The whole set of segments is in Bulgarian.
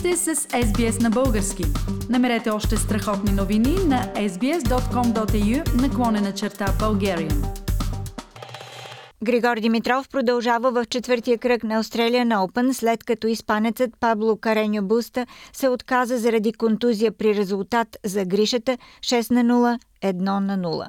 сте с SBS на български. Намерете още страхотни новини на sbs.com.au наклонена черта Bulgarian. Григор Димитров продължава в четвъртия кръг на Australian Open, след като изпанецът Пабло Кареньо Буста се отказа заради контузия при резултат за гришата 6 на 0 1 на 0.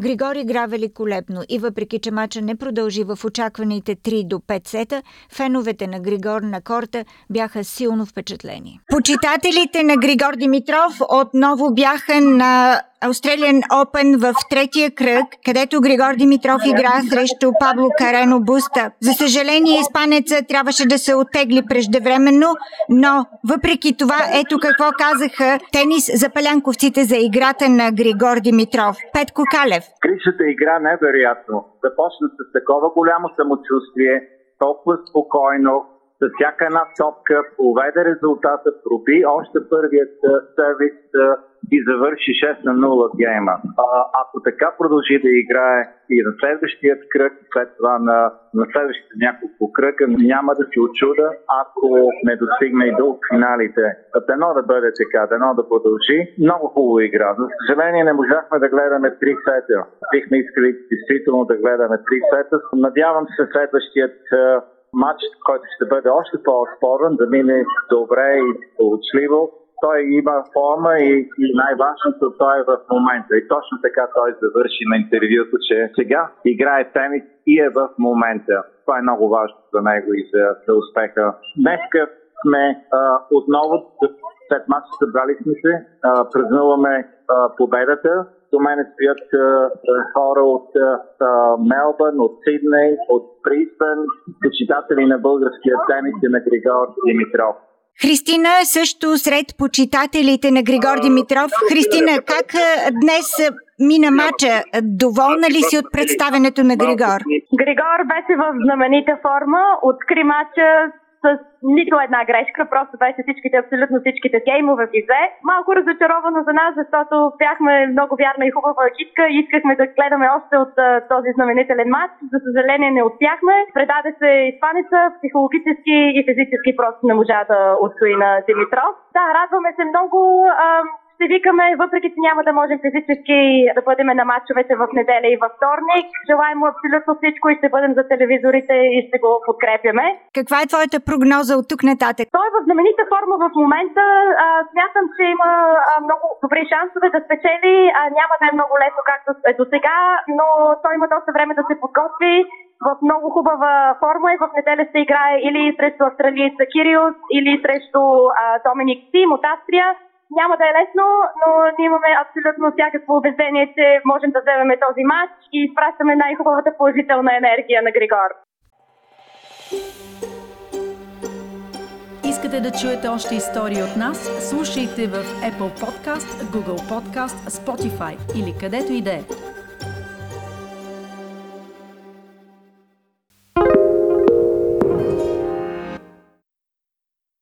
Григор игра великолепно и въпреки, че мача не продължи в очакваните 3 до 5 сета, феновете на Григор на корта бяха силно впечатлени. Почитателите на Григор Димитров отново бяха на Australian Open в третия кръг, където Григор Димитров игра срещу Пабло Карено Буста. За съжаление, испанеца трябваше да се оттегли преждевременно, но въпреки това, ето какво казаха тенис за палянковците за играта на Григор Димитров. Петко Калев. Кришата игра невероятно. Започна с такова голямо самочувствие, толкова спокойно, с всяка една топка, поведе резултата, проби още първият сервис и завърши 6 на 0 гейма. А, ако така продължи да играе и на следващият кръг, след това на, на следващите няколко кръга, няма да се очуда, ако не достигне и до финалите. Дано да бъде така, дано да продължи. Много хубава игра. За съжаление не можахме да гледаме три сета. Бихме искали действително да гледаме три сета. Надявам се следващият матч, който ще бъде още по-спорен, да мине добре и получливо той има форма и, и най-важното той е в момента. И точно така той завърши на интервюто, че сега играе тенис и е в момента. Това е много важно за него и за, за успеха. Днеска сме а, отново след матча събрали сме се, а, празнуваме а, победата. До мен стоят а, хора от а, Мелбърн, от Сидней, от Брисбен, почитатели на българския тенис и на Григор Димитров. Христина е също сред почитателите на Григор Димитров. Христина, как днес мина мача? Доволна ли си от представенето на Григор? Григор беше в знаменита форма. Откри мача с нито една грешка, просто беше всичките, абсолютно всичките геймове взе. Малко разочаровано за нас, защото бяхме много вярна и хубава екипка и искахме да гледаме още от uh, този знаменителен матч. За съжаление не успяхме. Предаде се изпанеца, психологически и физически просто не можа да отстои на Димитров. Да, радваме се много. Uh, ще викаме, въпреки че няма да можем физически да бъдем на матчовете в неделя и във вторник. Желаем му абсолютно всичко и ще бъдем за телевизорите и ще го подкрепяме. Каква е твоята прогноза от тук нататък? Той е в знаменита форма в момента. А, смятам, че има а, много добри шансове да спечели. А, няма да е много лесно, както е до сега, но той има доста време да се подготви в много хубава форма и в неделя ще играе или срещу австралийца Кириус, или срещу а, Доминик Сим от Австрия. Няма да е лесно, но ние имаме абсолютно всякакво убеждение, че можем да вземем този матч и изпращаме най-хубавата положителна енергия на Григор. Искате да чуете още истории от нас? Слушайте в Apple Podcast, Google Podcast, Spotify или където и да е.